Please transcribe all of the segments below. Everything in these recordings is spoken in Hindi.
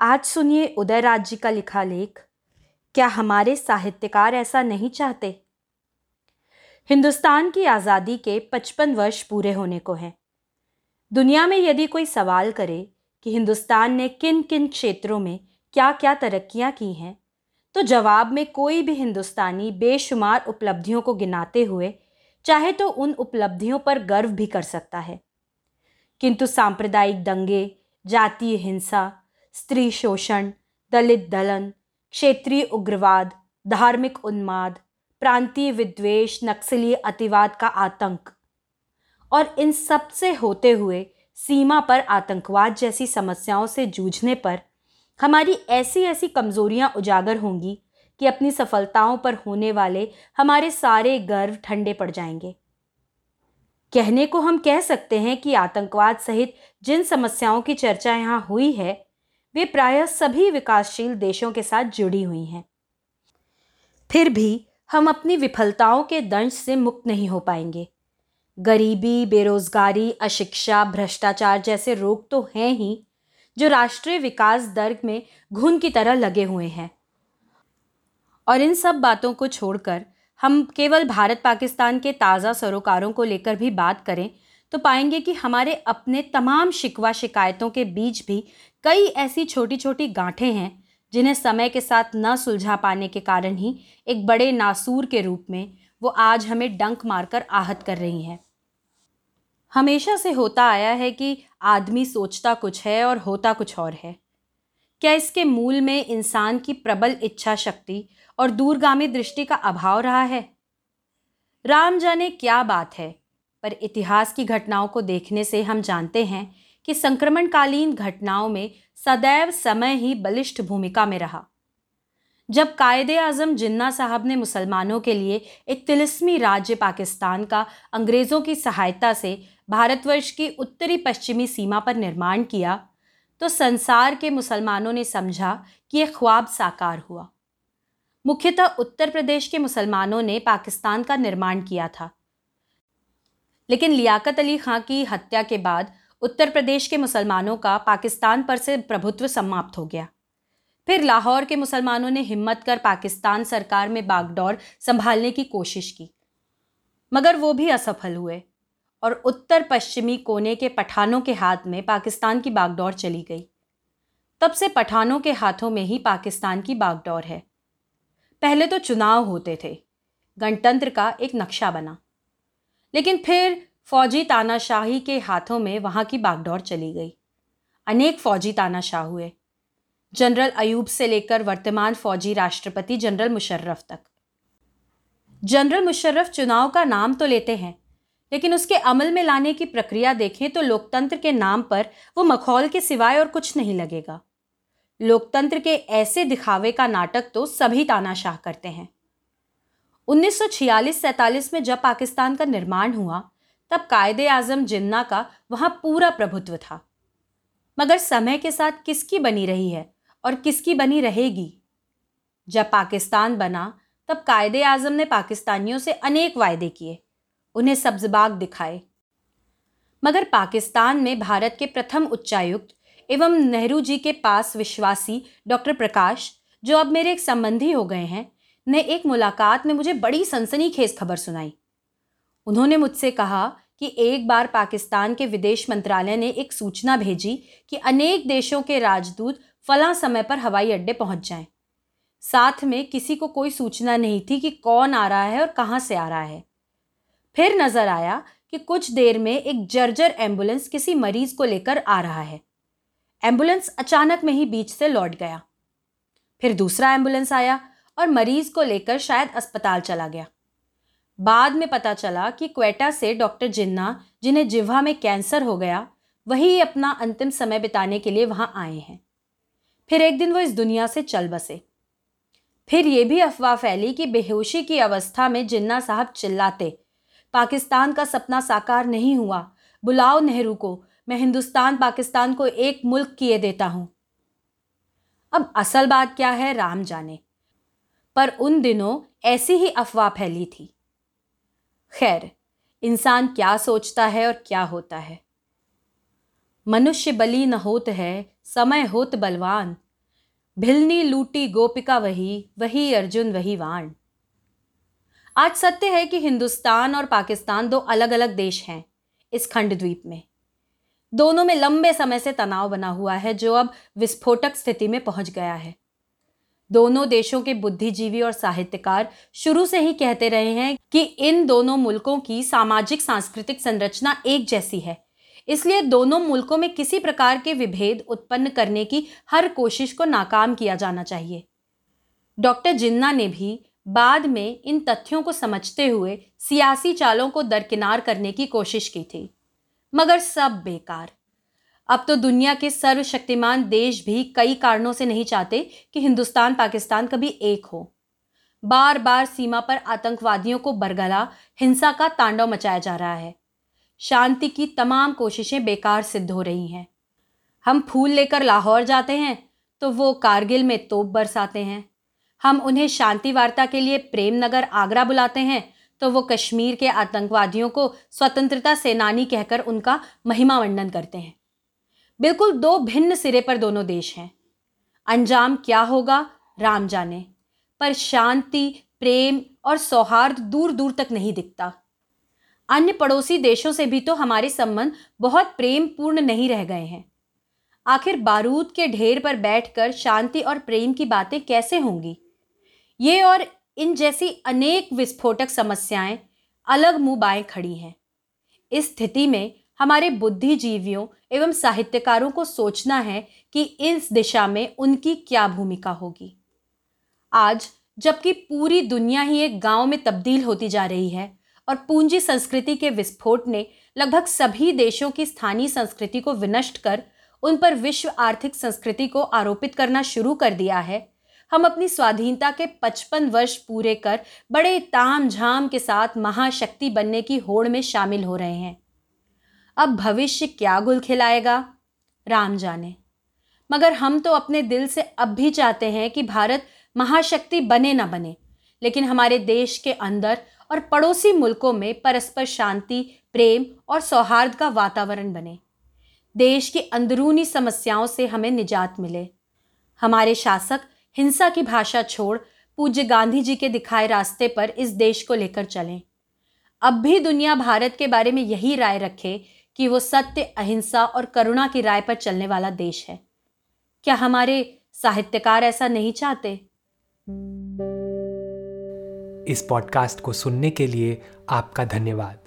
आज सुनिए उदयराज जी का लिखा लेख, क्या हमारे साहित्यकार ऐसा नहीं चाहते? हिंदुस्तान की आज़ादी के 55 वर्ष पूरे होने को हैं। दुनिया में यदि कोई सवाल करे कि हिंदुस्तान ने किन किन क्षेत्रों में क्या क्या तरक्कियाँ की हैं तो जवाब में कोई भी हिंदुस्तानी बेशुमार उपलब्धियों को गिनाते हुए, चाहे तो उन उपलब्धियों पर गर्व भी कर सकता है। किंतु सांप्रदायिक दंगे, जातीय हिंसा स्त्री शोषण, दलित दलन, क्षेत्रीय उग्रवाद, धार्मिक उन्माद, प्रांतीय विद्वेष, नक्सली अतिवाद का आतंक। और इन सबसे होते हुए सीमा पर आतंकवाद जैसी समस्याओं से जूझने पर हमारी ऐसी ऐसी कमजोरियाँ उजागर होंगी कि अपनी सफलताओं पर होने वाले हमारे सारे गर्व ठंडे पड़ जाएँगे। कहने को हम कह सकते हैं कि आतंकवाद सहित जिन समस्याओं की चर्चा यहाँ हुई है वे प्रायः सभी विकासशील देशों के साथ जुड़ी हुई हैं। फिर भी हम अपनी विफलताओं के दंश से मुक्त नहीं हो पाएँगे। गरीबी, बेरोजगारी, अशिक्षा, भ्रष्टाचार जैसे रोग तो हैं ही, जो राष्ट्रीय विकास दर में घुन की तरह लगे हुए हैं। और इन सब बातों को छोड़कर हम केवल भारत पाकिस्तान के ताज़ा सरोकारों को लेकर भी बात करें तो पाएँगे कि हमारे अपने तमाम शिकवा शिकायतों के बीच भी कई ऐसी छोटी छोटी गांठें हैं, जिन्हें समय के साथ न सुलझा पाने के कारण ही एक बड़े नासूर के रूप में वो आज हमें डंक मारकर आहत कर रही हैं। हमेशा से होता आया है कि आदमी सोचता कुछ है और होता कुछ और है। क्या इसके मूल में इंसान की प्रबल इच्छा शक्ति और दूरगामी दृष्टि का अभाव रहा है? राम जाने क्या बात है? पर इतिहास की घटनाओं को देखने से हम जानते हैं कि संक्रमणकालीन घटनाओं में सदैव समय ही बलिष्ठ भूमिका में रहा। जब कायद आज़म जिन्ना साहब ने मुसलमानों के लिए एक तिलिस्मी राज्य पाकिस्तान का अंग्रेज़ों की सहायता से भारतवर्ष की उत्तरी पश्चिमी सीमा पर निर्माण किया तो संसार के मुसलमानों ने समझा कि यह ख्वाब साकार हुआ। मुख्यतः उत्तर प्रदेश के मुसलमानों ने पाकिस्तान का निर्माण किया था। लेकिन लियाकत अली खां की हत्या के बाद उत्तर प्रदेश के मुसलमानों का पाकिस्तान पर से प्रभुत्व समाप्त हो गया। फिर लाहौर के मुसलमानों ने हिम्मत कर पाकिस्तान सरकार में बागडोर संभालने की कोशिश की, मगर वो भी असफल हुए और उत्तर पश्चिमी कोने के पठानों के हाथ में पाकिस्तान की बागडोर चली गई। तब से पठानों के हाथों में ही पाकिस्तान की बागडोर है। पहले तो चुनाव होते थे, गणतंत्र का एक नक्शा बना। लेकिन फिर फौजी तानाशाही के हाथों में वहाँ की बागडोर चली गई। अनेक फौजी तानाशाह हुए। जनरल अयूब से लेकर वर्तमान फौजी राष्ट्रपति जनरल मुशर्रफ तक। जनरल मुशर्रफ चुनाव का नाम तो लेते हैं, लेकिन उसके अमल में लाने की प्रक्रिया देखें तो लोकतंत्र के नाम पर वो मखौल के सिवाय और कुछ नहीं लगेगा। लोकतंत्र के ऐसे दिखावे का नाटक तो सभी तानाशाह करते हैं। 1946-47 में जब पाकिस्तान का निर्माण हुआ, तब कायदे आज़म जिन्ना का वहाँ पूरा प्रभुत्व था। मगर समय के साथ किसकी बनी रही है और किसकी बनी रहेगी? जब पाकिस्तान बना, तब कायदे आज़म ने पाकिस्तानियों से अनेक वायदे किए, उन्हें सब्जबाग दिखाए। मगर पाकिस्तान में भारत के प्रथम उच्चायुक्त एवं नेहरू जी के पास विश्वासी डॉक्टर प्रकाश, जो अब मेरे एक संबंधी हो गए हैं ने एक मुलाकात में मुझे बड़ी सनसनीखेज खबर सुनाई। उन्होंने मुझसे कहा कि एक बार पाकिस्तान के विदेश मंत्रालय ने एक सूचना भेजी कि अनेक देशों के राजदूत फला समय पर हवाई अड्डे पहुँच जाएँ। साथ में किसी को कोई सूचना नहीं थी कि कौन आ रहा है और कहाँ से आ रहा है। फिर नज़र आया कि कुछ देर में एक जर्जर एंबुलेंस किसी मरीज़ को लेकर आ रहा है। एंबुलेंस अचानक में ही बीच से लौट गया। फिर दूसरा एंबुलेंस आया और मरीज़ को लेकर शायद अस्पताल चला गया। बाद में पता चला कि क्वेटा से डॉक्टर जिन्ना, जिन्हें जिह्वा में कैंसर हो गया, वही अपना अंतिम समय बिताने के लिए वहाँ आए हैं। फिर एक दिन वो इस दुनिया से चल बसे। फिर ये भी अफवाह फैली कि बेहोशी की अवस्था में जिन्ना साहब चिल्लाते, पाकिस्तान का सपना साकार नहीं हुआ, बुलाओ नेहरू को, मैं हिंदुस्तान पाकिस्तान को एक मुल्क किए देता हूँ। अब असल बात क्या है राम जाने। पर उन दिनों ऐसी ही अफवाह फैली थी। खैर, इंसान क्या सोचता है और क्या होता है। मनुष्य बली न होत है, समय होत बलवान। भिलनी लूटी गोपिका वही वही अर्जुन, वही वाण। आज सत्य है कि हिंदुस्तान और पाकिस्तान दो अलग अलग देश हैं, इस खंड द्वीप में। दोनों में लंबे समय से तनाव बना हुआ है, जो अब विस्फोटक स्थिति में पहुँच गया है। दोनों देशों के बुद्धिजीवी और साहित्यकार शुरू से ही कहते रहे हैं कि इन दोनों मुल्कों की सामाजिक, सांस्कृतिक संरचना एक जैसी है। इसलिए दोनों मुल्कों में किसी प्रकार के विभेद उत्पन्न करने की हर कोशिश को नाकाम किया जाना चाहिए। डॉक्टर जिन्ना ने भी बाद में इन तथ्यों को समझते हुए सियासी चालों को दरकिनार करने की कोशिश की थी, मगर सब बेकार। अब तो दुनिया के सर्वशक्तिमान देश भी कई कारणों से नहीं चाहते कि हिंदुस्तान पाकिस्तान कभी एक हो। बार बार सीमा पर आतंकवादियों को बरगला, हिंसा का तांडव मचाया जा रहा है। शांति की तमाम कोशिशें बेकार सिद्ध हो रही हैं। हम फूल लेकर लाहौर जाते हैं तो वो कारगिल में तोप बरसाते हैं। हम उन्हें शांति वार्ता के लिए प्रेम नगर आगरा बुलाते हैं तो वो कश्मीर के आतंकवादियों को स्वतंत्रता सेनानी कहकर उनका महिमा वर्णन करते हैं। बिल्कुल दो भिन्न सिरे पर दोनों देश हैं। अंजाम क्या होगा? राम जाने। पर शांति, प्रेम और सौहार्द दूर दूर तक नहीं दिखता। अन्य पड़ोसी देशों से भी तो हमारे संबंध बहुत प्रेम पूर्ण नहीं रह गए हैं। आखिर बारूद के ढेर पर बैठकर शांति और प्रेम की बातें कैसे होंगी? ये और इन जैसी अनेक विस्फोटक समस्याएँ, अलग मुँह बाएँ खड़ी हैं। इस स्थिति में हमारे बुद्धिजीवियों एवं साहित्यकारों को सोचना है कि इस दिशा में उनकी क्या भूमिका होगी। आज, जबकि पूरी दुनिया ही एक गाँव में तब्दील होती जा रही है और पूंजी संस्कृति के विस्फोट ने लगभग सभी देशों की स्थानीय संस्कृति को विनष्ट कर उन पर विश्व आर्थिक संस्कृति को आरोपित करना शुरू कर दिया है, हम अपनी स्वाधीनता के 55 वर्ष पूरे कर बड़े ताम झाम के साथ महाशक्ति बनने की होड़ में शामिल हो रहे हैं। अब भविष्य क्या गुल खिलाएगा? राम जाने। मगर हम तो अपने दिल से अब भी चाहते हैं कि भारत महाशक्ति बने ना बने, लेकिन हमारे देश के अंदर और पड़ोसी मुल्कों में परस्पर शांति, प्रेम और सौहार्द का वातावरण बने। देश की अंदरूनी समस्याओं से हमें निजात मिले। हमारे शासक हिंसा की भाषा छोड़ पूज्य गांधी जी के दिखाए रास्ते पर इस देश को लेकर चलें। अब भी दुनिया भारत के बारे में यही राय रखे कि वो सत्य अहिंसा और करुणा की राय पर चलने वाला देश है। क्या हमारे साहित्यकार ऐसा नहीं चाहते? इस पॉडकास्ट को सुनने के लिए आपका धन्यवाद।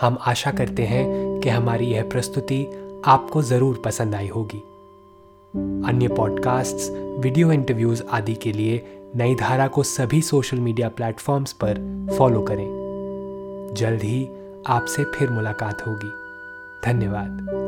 हम आशा करते हैं कि हमारी यह प्रस्तुति आपको ज़रूर पसंद आई होगी। अन्य पॉडकास्ट्स, वीडियो इंटरव्यूज़ आदि के लिए नई धारा को सभी सोशल मीडिया प्लेटफॉर्म्स पर फॉलो करें। जल्द ही आपसे फिर मुलाकात होगी। धन्यवाद।